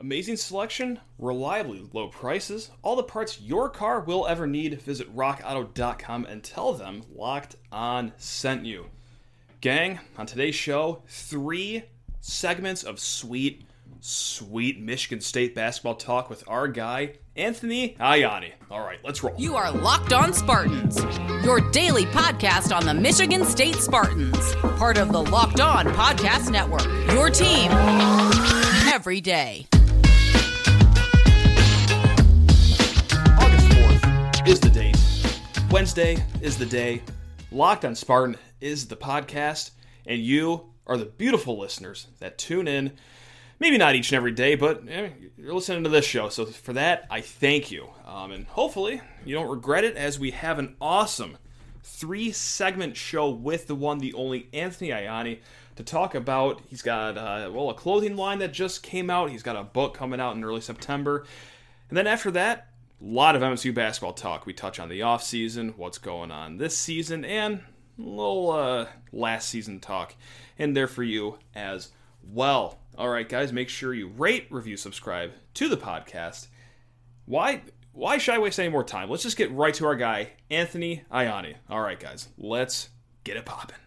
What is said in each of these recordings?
Amazing selection, reliably low prices, all the parts your car will ever need. Visit rockauto.com and tell them Locked On sent you. Gang, on today's show, three segments of sweet, sweet Michigan State basketball talk with our guy, Anthony Ianni. All right, let's roll. You are Locked On Spartans, your daily podcast on the Michigan State Spartans, part of the Locked On Podcast Network. Your team every day. Is the date. Wednesday is the day. Locked on Spartan is the podcast. And you are the beautiful listeners that tune in. Maybe not each and every day, but eh, you're listening to this show. So for that, I thank you. Um, and hopefully you don't regret it as we have an awesome three segment show with the one, the only Anthony Ianni to talk about. He's got, uh, well, a clothing line that just came out. He's got a book coming out in early September. And then after that, a lot of MSU basketball talk. We touch on the offseason, what's going on this season, and a little uh, last season talk in there for you as well. All right, guys, make sure you rate, review, subscribe to the podcast. Why? Why should I waste any more time? Let's just get right to our guy, Anthony Ianni. All right, guys, let's get it popping.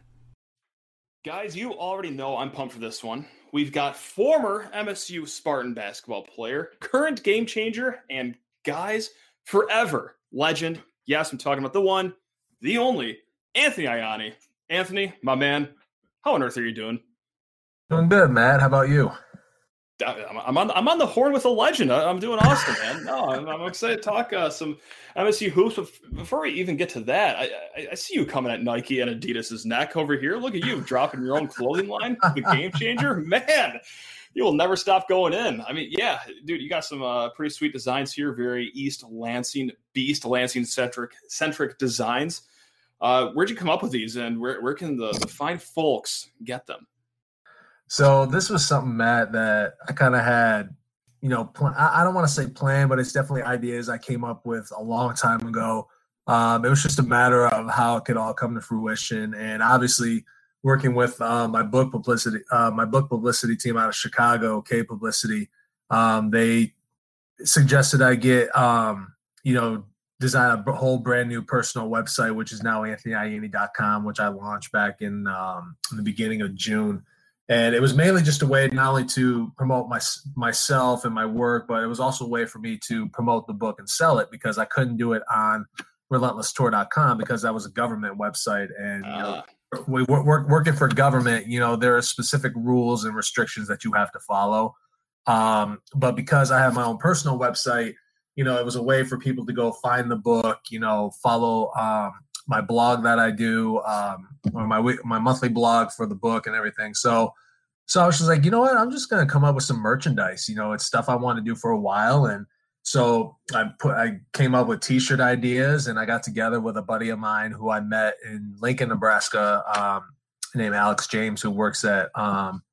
Guys, you already know I'm pumped for this one. We've got former MSU Spartan basketball player, current game changer, and guys, forever legend. Yes, I'm talking about the one, the only, Anthony Ianni. Anthony, my man, how on earth are you doing? Doing good, Matt. How about you? I'm on. I'm on the horn with a legend. I'm doing awesome, man. No, I'm, I'm excited to talk uh, some MSU hoops. But before we even get to that, I, I, I, see you coming at Nike and Adidas's neck over here. Look at you dropping your own clothing line, the game changer, man. You will never stop going in. I mean, yeah, dude, you got some uh, pretty sweet designs here. Very East Lansing, Beast Lansing centric centric designs. Uh, where'd you come up with these, and where where can the, the fine folks get them? So this was something, Matt, that I kind of had, you know, pl- I don't want to say plan, but it's definitely ideas I came up with a long time ago. Um, it was just a matter of how it could all come to fruition, and obviously working with uh, my book publicity, uh, my book publicity team out of Chicago, K Publicity. Um, they suggested I get, um, you know, design a whole brand new personal website, which is now anthonyianni.com, which I launched back in, um, in the beginning of June and it was mainly just a way not only to promote my myself and my work, but it was also a way for me to promote the book and sell it because I couldn't do it on relentlesstour.com because that was a government website and you know, uh. We work, working for government you know there are specific rules and restrictions that you have to follow um, but because i have my own personal website you know it was a way for people to go find the book you know follow um, my blog that i do um, or my my monthly blog for the book and everything so so I was just like, you know what? I'm just gonna come up with some merchandise. You know, it's stuff I want to do for a while, and so I put I came up with T-shirt ideas, and I got together with a buddy of mine who I met in Lincoln, Nebraska, um, named Alex James, who works at um,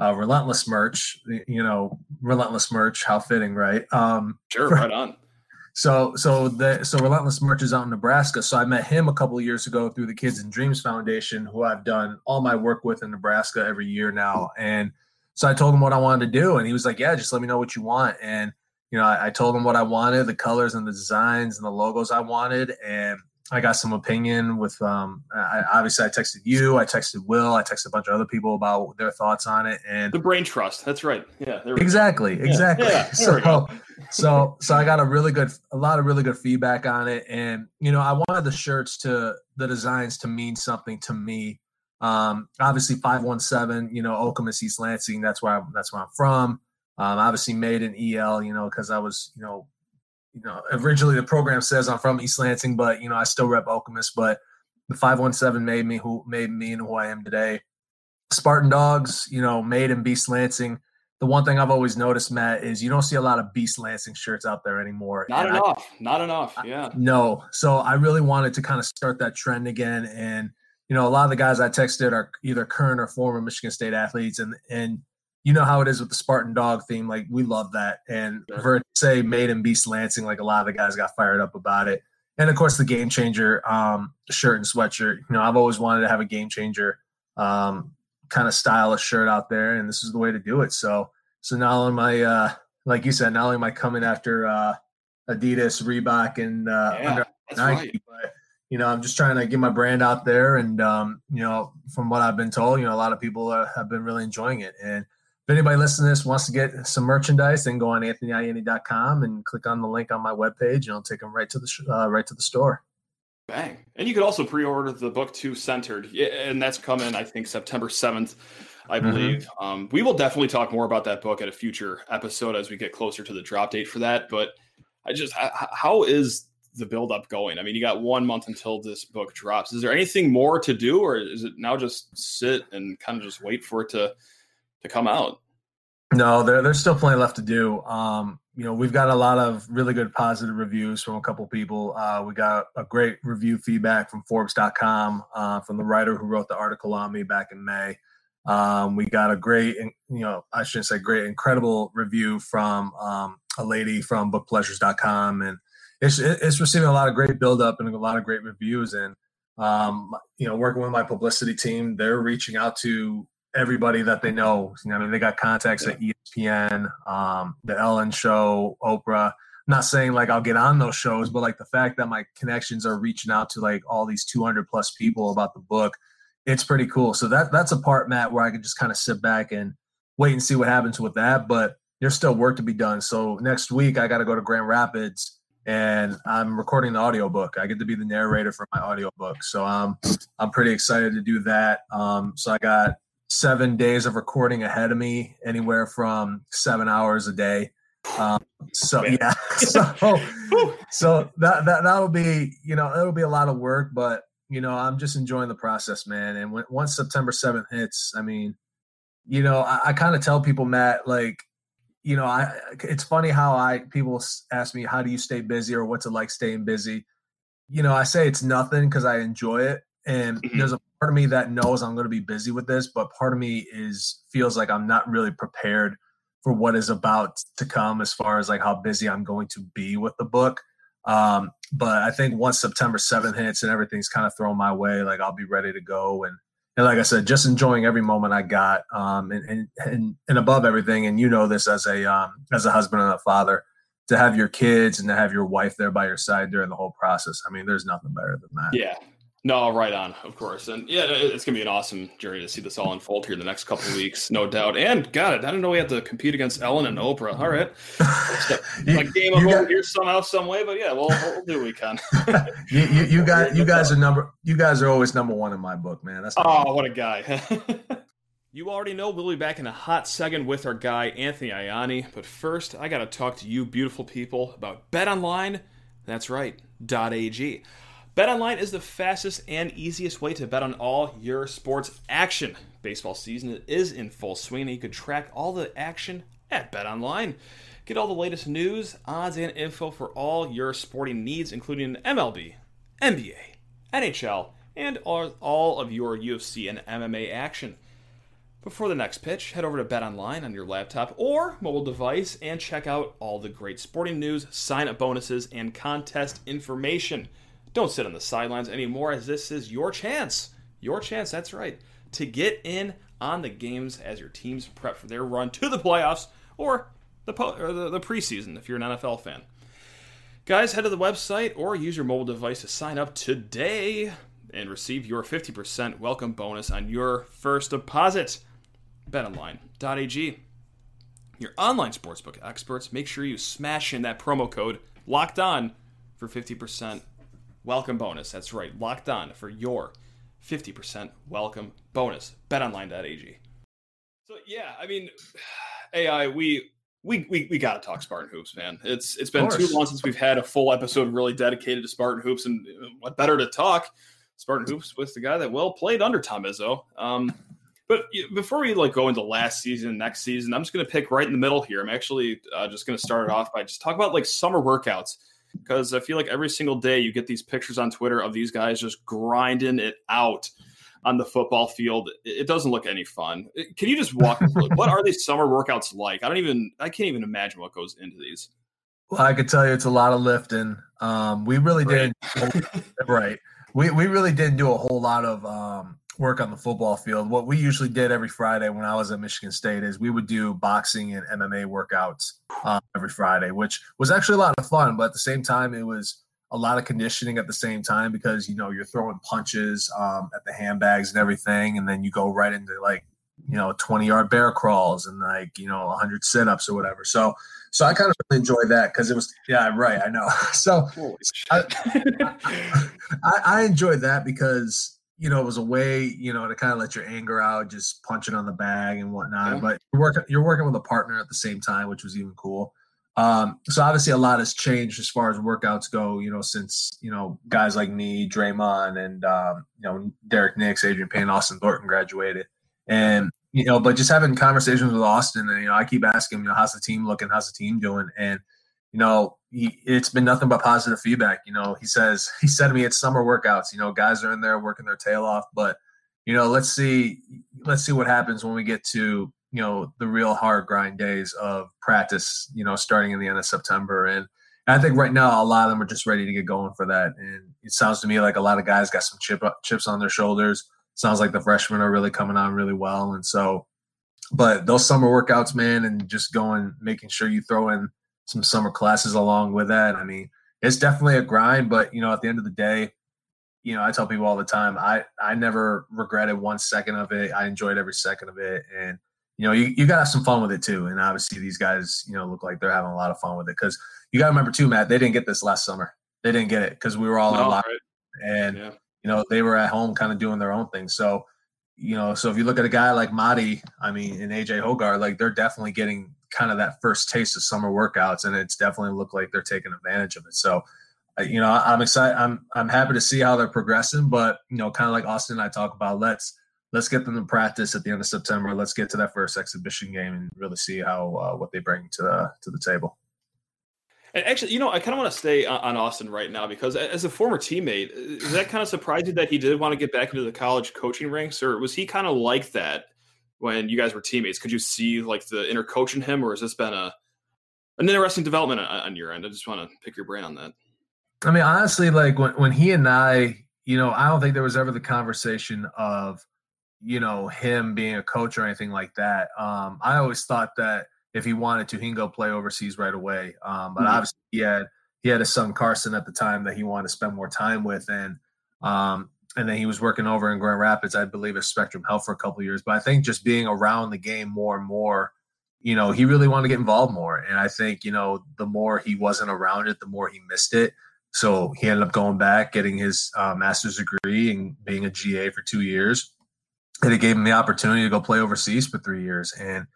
uh, Relentless Merch. You know, Relentless Merch. How fitting, right? Um, sure, right on. So so the so Relentless Merch is out in Nebraska. So I met him a couple of years ago through the Kids and Dreams Foundation, who I've done all my work with in Nebraska every year now. And so I told him what I wanted to do, and he was like, "Yeah, just let me know what you want." And you know, I, I told him what I wanted, the colors and the designs and the logos I wanted, and I got some opinion with um I, obviously I texted you, I texted Will, I texted a bunch of other people about their thoughts on it and the brain trust. That's right. Yeah. Exactly. Exactly. Yeah, so so so I got a really good a lot of really good feedback on it and you know I wanted the shirts to the designs to mean something to me. Um obviously 517, you know, Okemos East Lansing, that's where I, that's where I'm from. Um obviously made in EL, you know, cuz I was, you know, you know, originally the program says I'm from East Lansing, but you know, I still rep Okemos. But the 517 made me who made me and who I am today. Spartan Dogs, you know, made in Beast Lansing. The one thing I've always noticed, Matt, is you don't see a lot of Beast Lansing shirts out there anymore. Not and enough. I, not enough. Yeah. I, no. So I really wanted to kind of start that trend again. And, you know, a lot of the guys I texted are either current or former Michigan State athletes. And and you know how it is with the Spartan dog theme. Like we love that. And for say made in Beast Lansing, like a lot of the guys got fired up about it. And of course the game changer um, shirt and sweatshirt. You know, I've always wanted to have a game changer um, kind of stylish shirt out there, and this is the way to do it. So so now on my uh like you said, not only am I coming after uh, Adidas, Reebok, and uh, Yeah, Under Nike, right. but you know, I'm just trying to get my brand out there, and um, you know, from what I've been told, you know, a lot of people uh, have been really enjoying it. And if anybody listening to this wants to get some merchandise, then go on anthonyianni.com and click on the link on my webpage, and it'll take them right to the sh- uh, right to the store. Bang. And you could also pre-order the book too centered. And that's coming, I think, September 7th, I Mhm. believe. Um, we will definitely talk more about that book at a future episode as we get closer to the drop date for that. But I just how is the build up going? I mean, you got one month until this book drops. Is there anything more to do, or is it now just sit and kind of just wait for it to to come out? No, there, there's still plenty left to do. Um, you know, we've got a lot of really good positive reviews from a couple people. Uh, we got a great review feedback from Forbes.com uh, from the writer who wrote the article on me back in May. Um, we got a great, you know, I shouldn't say great, incredible review from um, a lady from BookPleasures.com, and it's it's receiving a lot of great buildup and a lot of great reviews. And um, you know, working with my publicity team, they're reaching out to everybody that they know. You know, I mean, they got contacts at ESPN, um, the Ellen Show, Oprah. I'm not saying like I'll get on those shows, but like the fact that my connections are reaching out to like all these 200 plus people about the book, it's pretty cool. So that that's a part, Matt, where I can just kind of sit back and wait and see what happens with that. But there's still work to be done. So next week I got to go to Grand Rapids and I'm recording the audiobook. I get to be the narrator for my audiobook. So um, I'm pretty excited to do that. Um, so I got seven days of recording ahead of me, anywhere from seven hours a day. Um, so Man. yeah, so so that that that'll be you know it'll be a lot of work, but you know I'm just enjoying the process, man. And when, once September seventh hits, I mean, you know I, I kind of tell people, Matt, like you know I it's funny how I people ask me how do you stay busy or what's it like staying busy. You know I say it's nothing because I enjoy it, and Mhm. there's a part of me that knows I'm going to be busy with this, but part of me is feels like I'm not really prepared for what is about to come as far as like how busy I'm going to be with the book. Um, but I think once September 7th hits and everything's kind of thrown my way, like I'll be ready to go. And, and like I said, just enjoying every moment I got. Um, and, and, and, and above everything, and you know this as a, um, as a husband and a father, to have your kids and to have your wife there by your side during the whole process. I mean, there's nothing better than that. Yeah. No, right on, of course. And yeah, it's gonna be an awesome journey to see this all unfold here in the next couple of weeks, no doubt. And got it. I didn't know we had to compete against Ellen and Oprah. All right. You- Like game of over got- here somehow, some way, but yeah, we'll, we'll do what we can. you, you, you guys, you guys are number, you guys are always number one in my book, man. That's Oh, what a guy. you already know we'll be back in a hot second with our guy, Anthony Ianni. But first, I got to talk to you, beautiful people, about Bet Online. That's right, .ag. BetOnline is the fastest and easiest way to bet on all your sports action. Baseball season is in full swing, and you can track all the action at BetOnline. Get all the latest news, odds, and info for all your sporting needs, including MLB, NBA, NHL, and all, of your UFC and MMA action. Before the next pitch, head over to BetOnline on your laptop or mobile device and check out all the great sporting news, sign up bonuses, and contest information. Don't sit on the sidelines anymore, as this is your chance. Your chance, that's right, to get in on the games as your teams prep for their run to the playoffs or the, po- or the, the preseason if you're an NFL fan. Guys, head to the website or use your mobile device to sign up today and receive your 50% welcome bonus on your first deposit. BetOnline.ag. Your online sportsbook experts, make sure you smash in that promo code locked on for 50% welcome bonus. That's right, locked on for your 50% welcome bonus. BetOnline.ag. So yeah, I mean, AI, we we we, we got to talk Spartan hoops, man. It's it's been too long since we've had a full episode really dedicated to Spartan hoops, and what better to talk Spartan hoops with the guy that well played under Tom Izzo. Um, but before we like go into last season, next season, I'm just going to pick right in the middle here. I'm actually uh, just going to start it off by just talk about like summer workouts because I feel like every single day you get these pictures on Twitter of these guys just grinding it out on the football field. It doesn't look any fun. Can you just walk? me through, like, what are these summer workouts like? I don't even. I can't even imagine what goes into these. Well, I could tell you it's a lot of lifting. Um, we really Right. didn't right. We we really didn't do a whole lot of um, work on the football field. What we usually did every Friday when I was at Michigan State is we would do boxing and MMA workouts. uh, every Friday, which was actually a lot of fun. But at the same time, it was a lot of conditioning at the same time because you know you're throwing punches um, at the handbags and everything, and then you go right into like you know 20 yard bear crawls and like you know 100 sit ups or whatever. So so I kind of really enjoyed that because it was yeah right I know. So I, I, I enjoyed that because you know it was a way you know to kind of let your anger out, just punching on the bag and whatnot. Yeah. But you're working you're working with a partner at the same time, which was even cool. Um, so obviously a lot has changed as far as workouts go, you know, since, you know, guys like me, Draymond and, um, you know, Derrick Nix, Adreian Payne, Austin Thornton graduated. And, you know, but just having conversations with Austin and, you know, I keep asking, you know, how's the team looking? How's the team doing? And, you know, he, it's been nothing but positive feedback. You know, he says, he said to me, it's summer workouts, you know, guys are in there working their tail off, but, you know, let's see, let's see what happens when we get to, you know the real hard grind days of practice you know starting in the end of september and I think right now a lot of them are just ready to get going for that. And it sounds to me like a lot of guys got some chip chips on their shoulders. Sounds like the freshmen are really coming on really well. And so, but those summer workouts, man, and just going, making sure you throw in some summer classes along with that. I mean, it's definitely a grind, but you know, at the end of the day, you know, I tell people all the time, I I never regretted one second of it. I enjoyed every second of it, and you know, you, you got to have some fun with it too. And obviously, these guys, you know, look like they're having a lot of fun with it because you got to remember too, Matt, they didn't get this last summer. They didn't get it because we were all no, lockdown, right. and yeah. you know they were at home, kind of doing their own thing. So, you know, so if you look at a guy like Mady, I mean, and AJ Hoggard, like they're definitely getting kind of that first taste of summer workouts, and it's definitely looked like they're taking advantage of it. So, you know, I'm excited. I'm I'm happy to see how they're progressing, but you know, kind of like Austin and I talk about, let's let's get them to practice at the end of September. Let's get to that first exhibition game and really see how uh, what they bring to the to the table. And actually, you know, I kind of want to stay on Austin right now because as a former teammate, is that kind of surprised surprising that he did want to get back into the college coaching ranks, or was he kind of like that when you guys were teammates? Could you see like the inner coach in him, or has this been a an interesting development on your end? I just want to pick your brain on that. I mean, honestly, like when when he and I, you know, I don't think there was ever the conversation of you know him being a coach or anything like that. Um, I always thought that if he wanted to, he can go play overseas right away. Um, but mm-hmm. obviously, he had he had a son Carson at the time that he wanted to spend more time with, and um, and then he was working over in Grand Rapids, I believe, at Spectrum Health for a couple years. But I think just being around the game more and more, you know, he really wanted to get involved more. And I think you know, the more he wasn't around it, the more he missed it. So he ended up going back, getting his uh, master's degree, and being a GA for two years and it gave him the opportunity to go play overseas for three years. And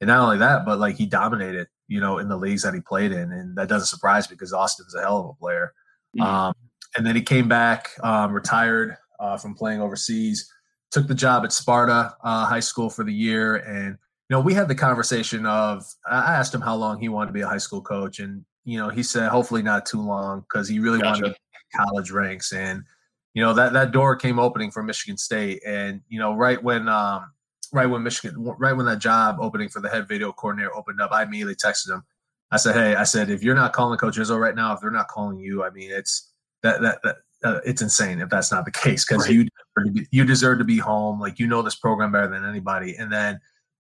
and not only that, but like he dominated, you know, in the leagues that he played in, and that doesn't surprise me because Austin's a hell of a player. Mm-hmm. Um, and then he came back, um, retired uh, from playing overseas, took the job at Sparta uh, High School for the year, and you know, we had the conversation of I asked him how long he wanted to be a high school coach, and you know, he said hopefully not too long because he really gotcha. wanted college ranks and you know that that door came opening for Michigan State, and you know right when um, right when Michigan right when that job opening for the head video coordinator opened up, I immediately texted him. I said, "Hey, I said if you're not calling Coach Izzo right now, if they're not calling you, I mean it's that that that." Uh, it's insane if that's not the case because right. you you deserve to be home. Like you know this program better than anybody. And then,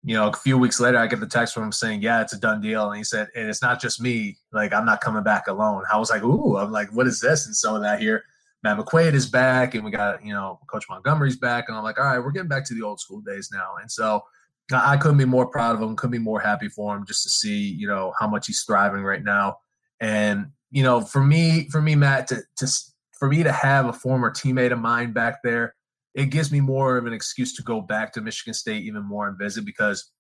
you know, a few weeks later, I get the text from him saying, "Yeah, it's a done deal." And he said, "And it's not just me. Like I'm not coming back alone." I was like, "Ooh!" I'm like, "What is this?" And so that here, Matt McQuaid is back, and we got you know Coach Montgomery's back, and I'm like, all right, we're getting back to the old school days now. And so I couldn't be more proud of him, couldn't be more happy for him, just to see you know how much he's thriving right now. And you know, for me, for me, Matt, to to for me to have a former teammate of mine back there, it gives me more of an excuse to go back to Michigan State even more and visit because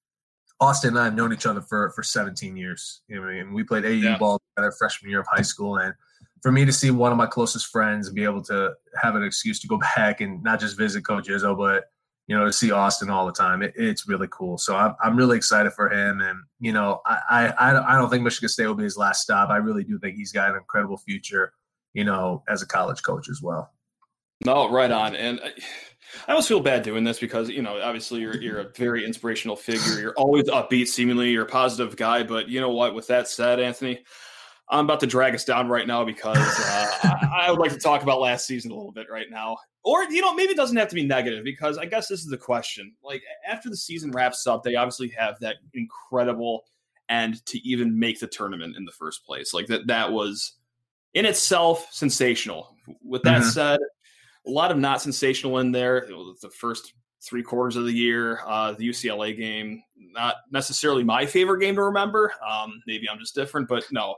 Austin and I have known each other for for 17 years. You know, I mean, we played AU yeah. ball together freshman year of high school, and for me to see one of my closest friends and be able to have an excuse to go back and not just visit Coach Izzo, but you know to see Austin all the time, it, it's really cool. So I'm I'm really excited for him, and you know I, I I don't think Michigan State will be his last stop. I really do think he's got an incredible future, you know, as a college coach as well. No, right on, and. I, almost feel bad doing this because you know obviously you're you're a very inspirational figure. You're always upbeat, seemingly you're a positive guy. But you know what? With that said, Anthony, I'm about to drag us down right now because uh, I, I would like to talk about last season a little bit right now. Or, you know, maybe it doesn't have to be negative because I guess this is the question. Like, after the season wraps up, they obviously have that incredible and to even make the tournament in the first place. Like that that was in itself sensational. With that mm-hmm. said, a lot of not sensational in there. The first three quarters of the year, uh, the UCLA game, not necessarily my favorite game to remember. Um, maybe I'm just different, but no.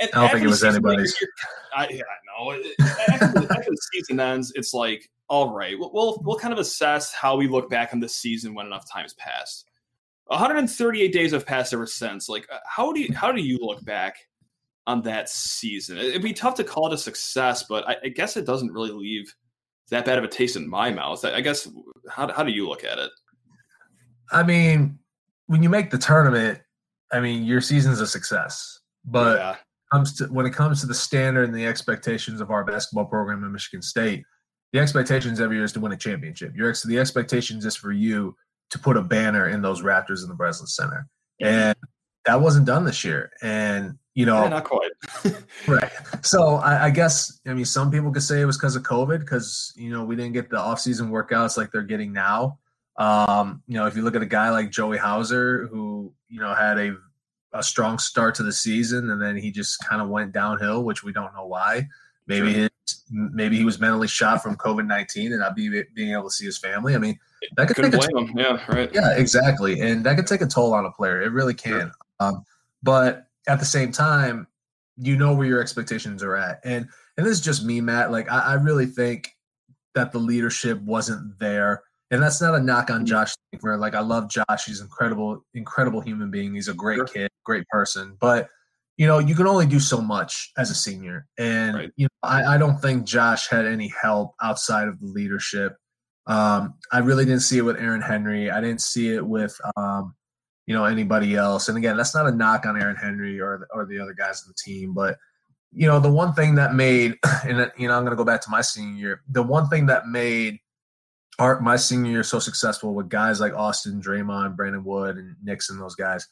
And I don't think it was anybody's. I, yeah, I know. After, the, after the season ends, it's like, all right, we'll, we'll we'll kind of assess how we look back on this season when enough time has passed. 138 days have passed ever since. Like, uh, how do you how do you look back on that season? It'd be tough to call it a success, but I, I guess it doesn't really leave that bad of a taste in my mouth. I, I guess how how do you look at it? I mean, when you make the tournament, I mean your season's a success, but yeah. comes to when it comes to the standard and the expectations of our basketball program in Michigan State, the expectations every year is to win a championship. Your the expectations is for you to put a banner in those Raptors in the Breslin Center. And that wasn't done this year. And, you know, yeah, not quite. right. So I, I, guess, I mean, some people could say it was because of COVID, because, you know, we didn't get the offseason workouts like they're getting now. Um, you know, if you look at a guy like Joey Hauser, who, you know, had a, a strong start to the season and then he just kind of went downhill, which we don't know why. Maybe sure. his, maybe he was mentally shot from COVID 19 and not be, being able to see his family. I mean, that could Couldn't take blame a, Yeah, right. Yeah, exactly, and that could take a toll on a player. It really can. Um, but at the same time, you know where your expectations are at, and and this is just me, Matt. Like I, I really think that the leadership wasn't there. And that's not a knock on mm-hmm. Josh. Where like I love Josh, he's an incredible, incredible human being. He's a great sure. kid, great person. But you know, you can only do so much as a senior, and right. you know, I, I don't think Josh had any help outside of the leadership. Um, I really didn't see it with Aaron Henry. I didn't see it with um, you know anybody else. And again, that's not a knock on Aaron Henry or the, or the other guys on the team, but you know the one thing that made and you know I'm going to go back to my senior year. The one thing that made our my senior year so successful with guys like Austin, Draymond, Brandon Wood, and Nixon, those guys,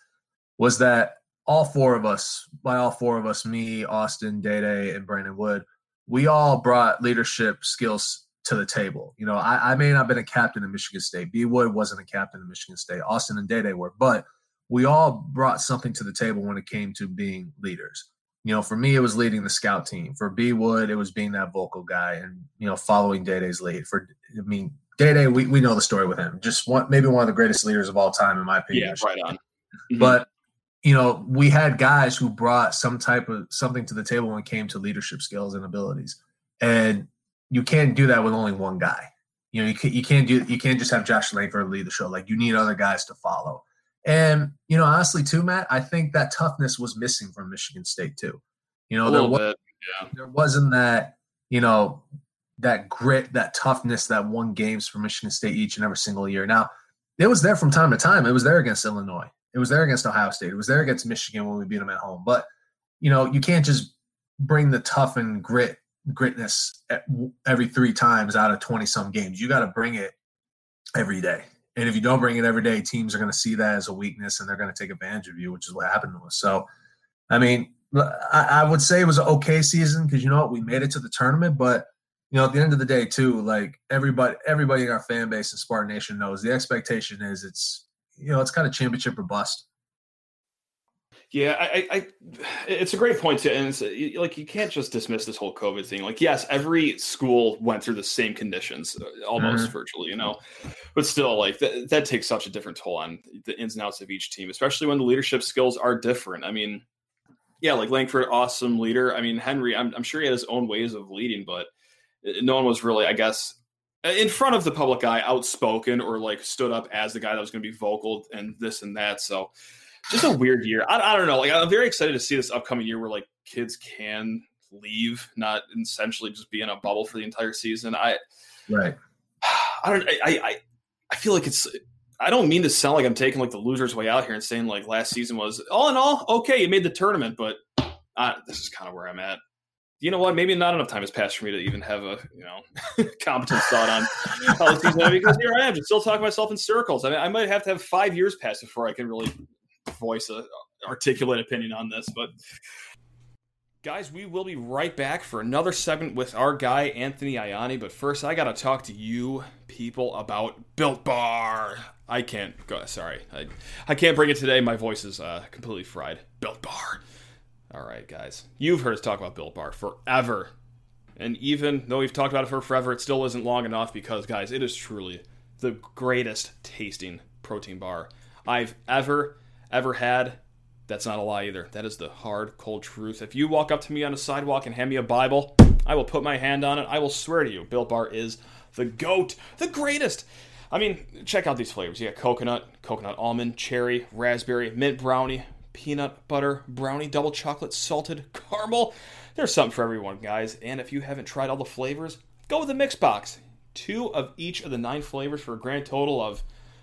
was that all four of us, by all four of us, me, Austin, Day Day, and Brandon Wood, we all brought leadership skills to the table. You know, I, I may not have been a captain in Michigan State. B Wood wasn't a captain in Michigan State. Austin and Day Day were, but we all brought something to the table when it came to being leaders. You know, for me, it was leading the scout team. For B Wood, it was being that vocal guy and you know following Day Day's lead. For I mean, Day Day, we, we know the story with him. Just one, maybe one of the greatest leaders of all time, in my opinion. Yeah, right on. Mm-hmm. But you know, we had guys who brought some type of something to the table when it came to leadership skills and abilities. And you can't do that with only one guy. You know, you can't, you can't do you can't just have Josh Langford lead the show. Like you need other guys to follow. And you know, honestly, too, Matt, I think that toughness was missing from Michigan State too. You know, there was, yeah. there wasn't that you know that grit, that toughness that won games for Michigan State each and every single year. Now, it was there from time to time. It was there against Illinois. It was there against Ohio State. It was there against Michigan when we beat them at home. But you know, you can't just bring the tough and grit gritness every three times out of 20 some games. You got to bring it every day. And if you don't bring it every day, teams are going to see that as a weakness and they're going to take advantage of you, which is what happened to us. So, I mean, I would say it was an okay season because you know what, we made it to the tournament, but you know, at the end of the day, too, like everybody, everybody in our fan base and Spartan Nation knows the expectation is it's you know it's kind of championship or bust. Yeah, I, I, it's a great point too, and it's like you can't just dismiss this whole COVID thing. Like, yes, every school went through the same conditions, uh, almost mm-hmm. virtually, you know, but still, like that, that takes such a different toll on the ins and outs of each team, especially when the leadership skills are different. I mean, yeah, like Langford, awesome leader. I mean, Henry, I'm, I'm sure he had his own ways of leading, but uh, no one was really, I guess, in front of the public eye, outspoken or like stood up as the guy that was going to be vocal and this and that. So just a weird year. I, I don't know. Like I'm very excited to see this upcoming year where like kids can leave, not essentially just be in a bubble for the entire season. I right. I don't. I I I feel like it's. I don't mean to sound like I'm taking like the losers way out here and saying like last season was all in all okay. You made the tournament, but uh, this is kind of where I'm at. You know what? Maybe not enough time has passed for me to even have a you know competent thought on how the season because here I am just still talking myself in circles. I mean, I might have to have five years pass before I can really voice a articulate opinion on this, but guys, we will be right back for another segment with our guy Anthony Ianni. But first, I got to talk to you people about Built Bar. I can't go. Sorry, I, I can't bring it today. My voice is uh, completely fried. Built Bar. All right, guys, you've heard us talk about Built Bar forever, and even though we've talked about it for forever, it still isn't long enough because, guys, it is truly the greatest tasting protein bar I've ever ever had. That's not a lie either. That is the hard, cold truth. If you walk up to me on a sidewalk and hand me a Bible, I will put my hand on it. I will swear to you, Built Bar is the goat, the greatest. I mean, check out these flavors. You got coconut, coconut almond, cherry, raspberry, mint brownie, peanut butter brownie, double chocolate, salted caramel. There's something for everyone, guys. And if you haven't tried all the flavors, go with the mix box. Two of each of the nine flavors for a grand total of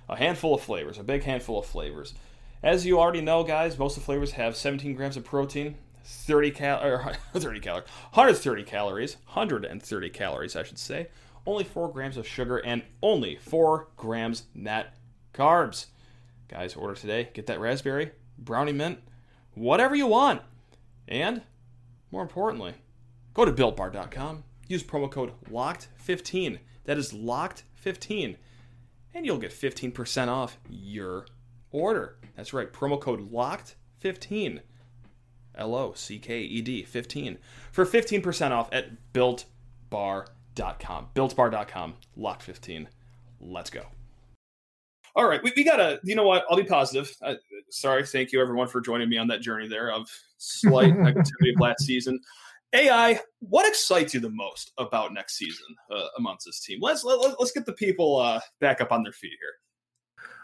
a handful of flavors, a big handful of flavors. As you already know, guys, most of the flavors have 17 grams of protein, 30 cal or 30 calories, 130 calories, 130 calories, I should say only 4 grams of sugar, and only 4 grams net carbs. Guys, order today. Get that raspberry, brownie mint, whatever you want. And more importantly, go to builtbar.com, use promo code LOCKED15. That is LOCKED15. And you'll get 15% off your order. That's right, promo code LOCKED15. L O C K E D 15 for 15% off at builtbar.com builtbar.com. Builtbar.com. Lock 15. Let's go. All right, we, we gotta. You know what? I'll be positive. Uh, sorry, thank you everyone for joining me on that journey there of slight negativity of last season. AI, what excites you the most about next season uh, amongst this team? Let's let, us let us get the people uh, back up on their feet here.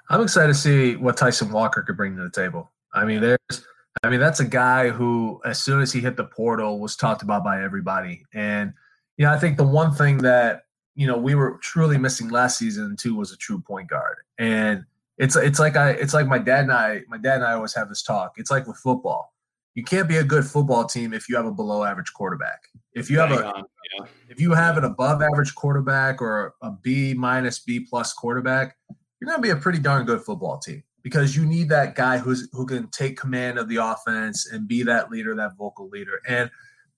I'm excited to see what Tyson Walker could bring to the table. I mean, there's, I mean, that's a guy who, as soon as he hit the portal, was talked about by everybody, and you know, I think the one thing that you know we were truly missing last season too was a true point guard, and it's it's like I it's like my dad and I my dad and I always have this talk. It's like with football, you can't be a good football team if you have a below average quarterback. If you have a yeah. if you have an above average quarterback or a B minus B plus quarterback, you're going to be a pretty darn good football team because you need that guy who's who can take command of the offense and be that leader, that vocal leader, and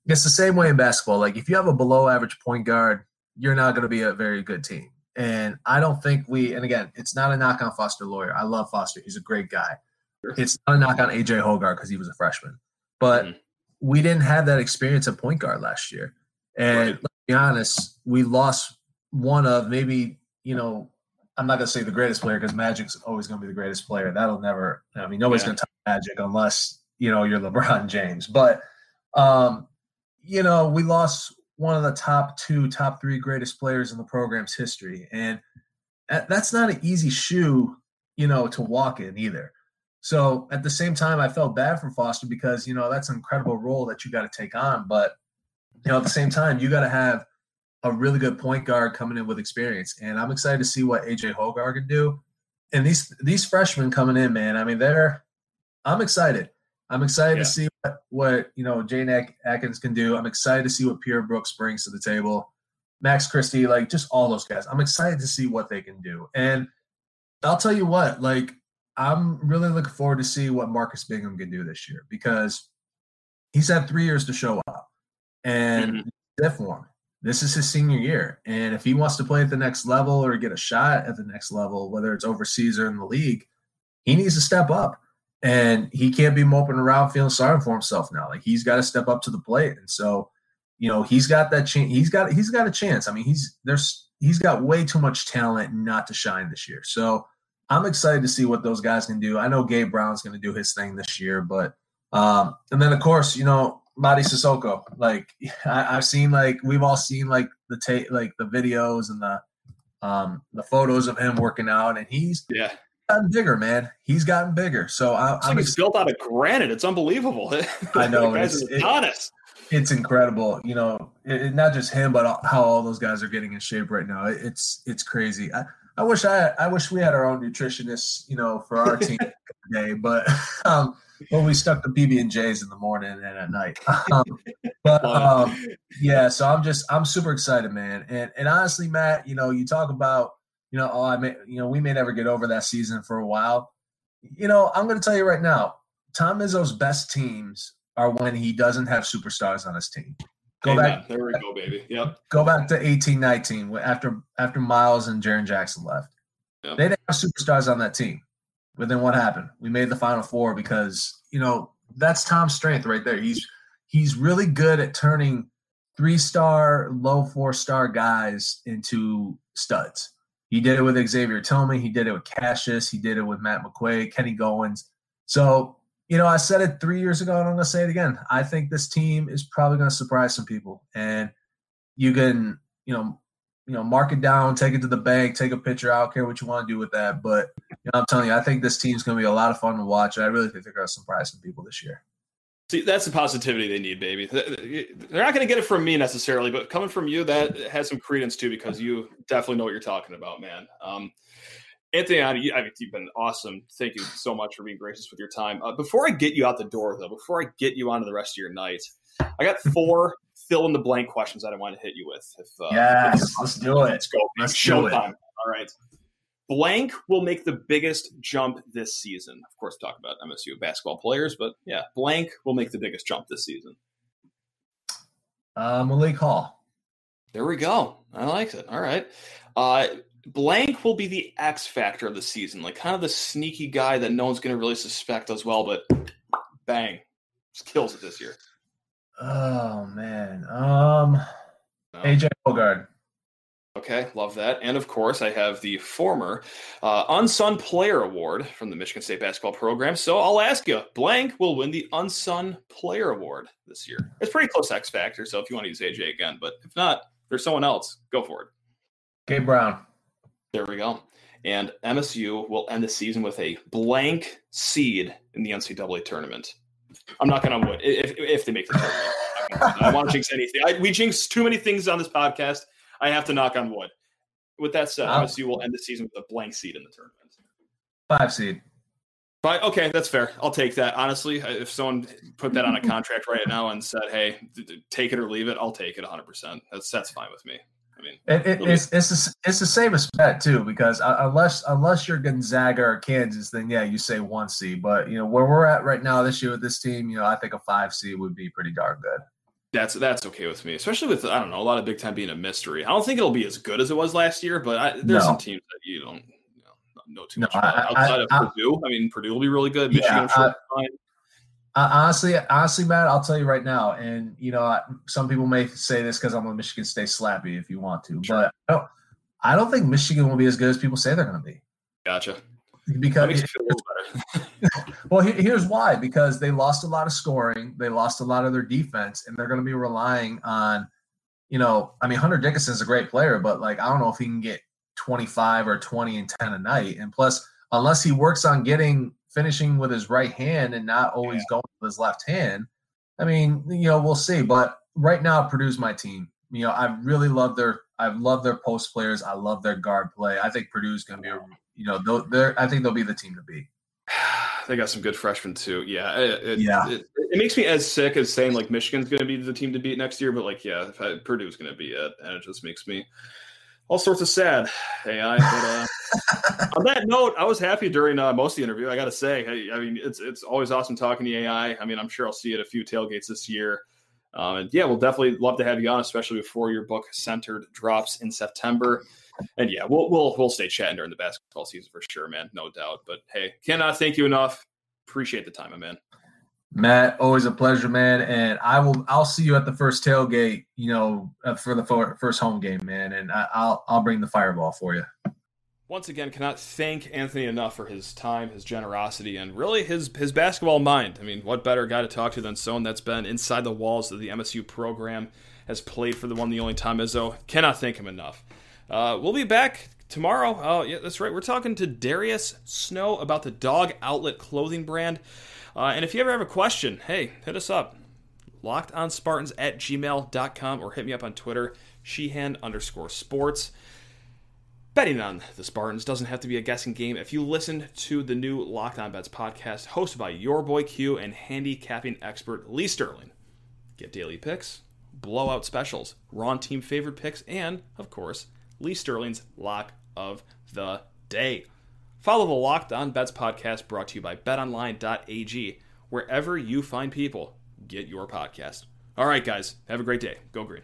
it's the same way in basketball. Like if you have a below average point guard, you're not going to be a very good team. And I don't think we, and again, it's not a knock on Foster Lawyer. I love Foster. He's a great guy. Sure. It's not a knock on AJ Hoggard because he was a freshman. But mm-hmm. we didn't have that experience at point guard last year. And right. let's be honest, we lost one of maybe, you know, I'm not going to say the greatest player because Magic's always going to be the greatest player. That'll never, I mean, nobody's yeah. going to touch Magic unless, you know, you're LeBron James. But, um, you know, we lost one of the top two, top three greatest players in the program's history. And that's not an easy shoe, you know, to walk in either. So at the same time, I felt bad for Foster because, you know, that's an incredible role that you got to take on. But, you know, at the same time, you got to have a really good point guard coming in with experience. And I'm excited to see what AJ Hoggard can do. And these these freshmen coming in, man, I mean, they're I'm excited. I'm excited yeah. to see what, what you know Jaden Akins can do. I'm excited to see what Pierre Brooks brings to the table. Max Christie, like just all those guys. I'm excited to see what they can do. And I'll tell you what, like I'm really looking forward to see what Marcus Bingham can do this year because he's had three years to show up. And mm-hmm. for This is his senior year. And if he wants to play at the next level or get a shot at the next level, whether it's overseas or in the league, he needs to step up and he can't be moping around feeling sorry for himself now. Like he's got to step up to the plate, and so you know he's got that chance. He's got he's got a chance. I mean, he's there's he's got way too much talent not to shine this year. So I'm excited to see what those guys can do. I know Gabe Brown's going to do his thing this year, but um, and then of course you know Mady Sissoko. Like I, have seen like we've all seen like the tape, like the videos and the um the photos of him working out, and he's yeah gotten bigger, man. He's gotten bigger. So I, i'm like built out of granite. It's unbelievable. I know. it's, it, honest. It's incredible. You know, it, it, not just him, but how all those guys are getting in shape right now. it's it's crazy. I, I wish I I wish we had our own nutritionist, you know, for our team today, but um, but we stuck the PB and J's in the morning and at night. Um, but um, yeah, so I'm just I'm super excited, man. And and honestly, Matt, you know, you talk about you know, oh, I may, you know, we may never get over that season for a while. You know, I'm going to tell you right now, Tom Izzo's best teams are when he doesn't have superstars on his team. Go Amen. back. There we go, baby. Yep. Go back to 18, 19 after after Miles and Jaren Jackson left. Yeah. They didn't have superstars on that team. But then what happened? We made the final four because, you know, that's Tom's strength right there. He's he's really good at turning three star, low four star guys into studs. He did it with Xavier Tillman. He did it with Cassius. He did it with Matt McQuaid, Kenny Goins. So, you know, I said it three years ago, and I'm going to say it again. I think this team is probably going to surprise some people. And you can, you know, you know, mark it down, take it to the bank, take a picture. I don't care what you want to do with that. But you know, I'm telling you, I think this team's going to be a lot of fun to watch. I really think they're going to surprise some people this year. See, that's the positivity they need, baby. They're not going to get it from me necessarily, but coming from you, that has some credence too, because you definitely know what you're talking about, man. Um, Anthony, I mean, you've been awesome. Thank you so much for being gracious with your time. Uh, before I get you out the door, though, before I get you onto the rest of your night, I got four fill in the blank questions that I want to hit you with. If, uh, yes, if let's do it. Let's go. Let's Showtime. All right. Blank will make the biggest jump this season. Of course, talk about MSU basketball players, but yeah, blank will make the biggest jump this season. Uh, Malik Hall. There we go. I like it. All right. Uh, blank will be the X factor of the season, like kind of the sneaky guy that no one's going to really suspect as well, but bang, just kills it this year. Oh man. Um no. AJ Hoggard. Okay, love that. And of course, I have the former uh, Unsung Player Award from the Michigan State basketball program. So I'll ask you, blank will win the Unsung Player Award this year. It's pretty close X Factor. So if you want to use AJ again, but if not, there's someone else. Go for it. Gabe Brown. There we go. And MSU will end the season with a blank seed in the NCAA tournament. I'm not going to wood if, if they make the tournament. I, want to jinx anything. I, we jinx too many things on this podcast. I have to knock on wood. With that said, wow. MSU will end the season with a blank seed in the tournament. Five seed. But okay, that's fair. I'll take that. Honestly, if someone put that on a contract right now and said, "Hey, take it or leave it," I'll take it 100. percent That's that's fine with me. Mean, it, it, it's it's the, it's the same as bet too because unless unless you're Gonzaga or Kansas, then yeah, you say one seed. But you know where we're at right now this year with this team, you know, I think a five seed would be pretty darn good. That's that's okay with me, especially with I don't know a lot of Big Ten being a mystery. I don't think it'll be as good as it was last year, but I, there's no. some teams that you don't you know, know too much no, about. I, outside I, of Purdue. I mean, Purdue will be really good. Michigan, yeah, sure honestly, honestly, Matt, I'll tell you right now, and you know, some people may say this because I'm a Michigan State slappy if you want to, sure. but I don't, I don't think Michigan will be as good as people say they're going to be. Gotcha. Because well, here's why: because they lost a lot of scoring, they lost a lot of their defense, and they're going to be relying on, you know, I mean, Hunter Dickinson's a great player, but like I don't know if he can get 25 or 20 and 10 a night, and plus, unless he works on getting finishing with his right hand and not always yeah. going with his left hand. I mean, you know, we'll see. But right now, Purdue's my team. You know, I really love their I love their post players. I love their guard play. I think Purdue's going to be, you know, they're I think they'll be the team to beat. They got some good freshmen too. Yeah, it, it, yeah. It, it, makes me as sick as saying like Michigan's going to be the team to beat next year, but like yeah, I, Purdue's going to be it, and it just makes me all sorts of sad AI. But uh, on that note, I was happy during uh, most of the interview. I got to say, I, I, mean, it's it's always awesome talking to AI. I mean, I'm sure I'll see you at a few tailgates this year. Um, and yeah, we'll definitely love to have you on, especially before your book centered drops in September. And yeah, we'll we'll we'll stay chatting during the basketball season for sure, man, no doubt. But hey, cannot thank you enough. Appreciate the time, man. Matt, always a pleasure, man. And I will, I'll see you at the first tailgate, you know, uh, for the first home game, man. And I, will I'll bring the fireball for you. Once again, cannot thank Anthony enough for his time, his generosity, and really his his basketball mind. I mean, what better guy to talk to than someone that's been inside the walls of the MSU program, has played for the one, the only Tom Izzo. Cannot thank him enough. Uh, we'll be back tomorrow. Oh, yeah, that's right. We're talking to Darius Snow about the Dog Outlet clothing brand. Uh, and if you ever have a question, hey, hit us up. LockedOnSpartans at gmail.com or hit me up on Twitter, Sheehan underscore sports. Betting on the Spartans doesn't have to be a guessing game. If you listen to the new Locked On Bets podcast hosted by your boy Q and handicapping expert Lee Sterling, get daily picks, blowout specials, Raw team favorite picks, and, of course, Lee Sterling's lock of the day. Follow the Locked On Bets podcast brought to you by betonline.ag, wherever you find people get your podcast. All right, guys, have a great day. Go green.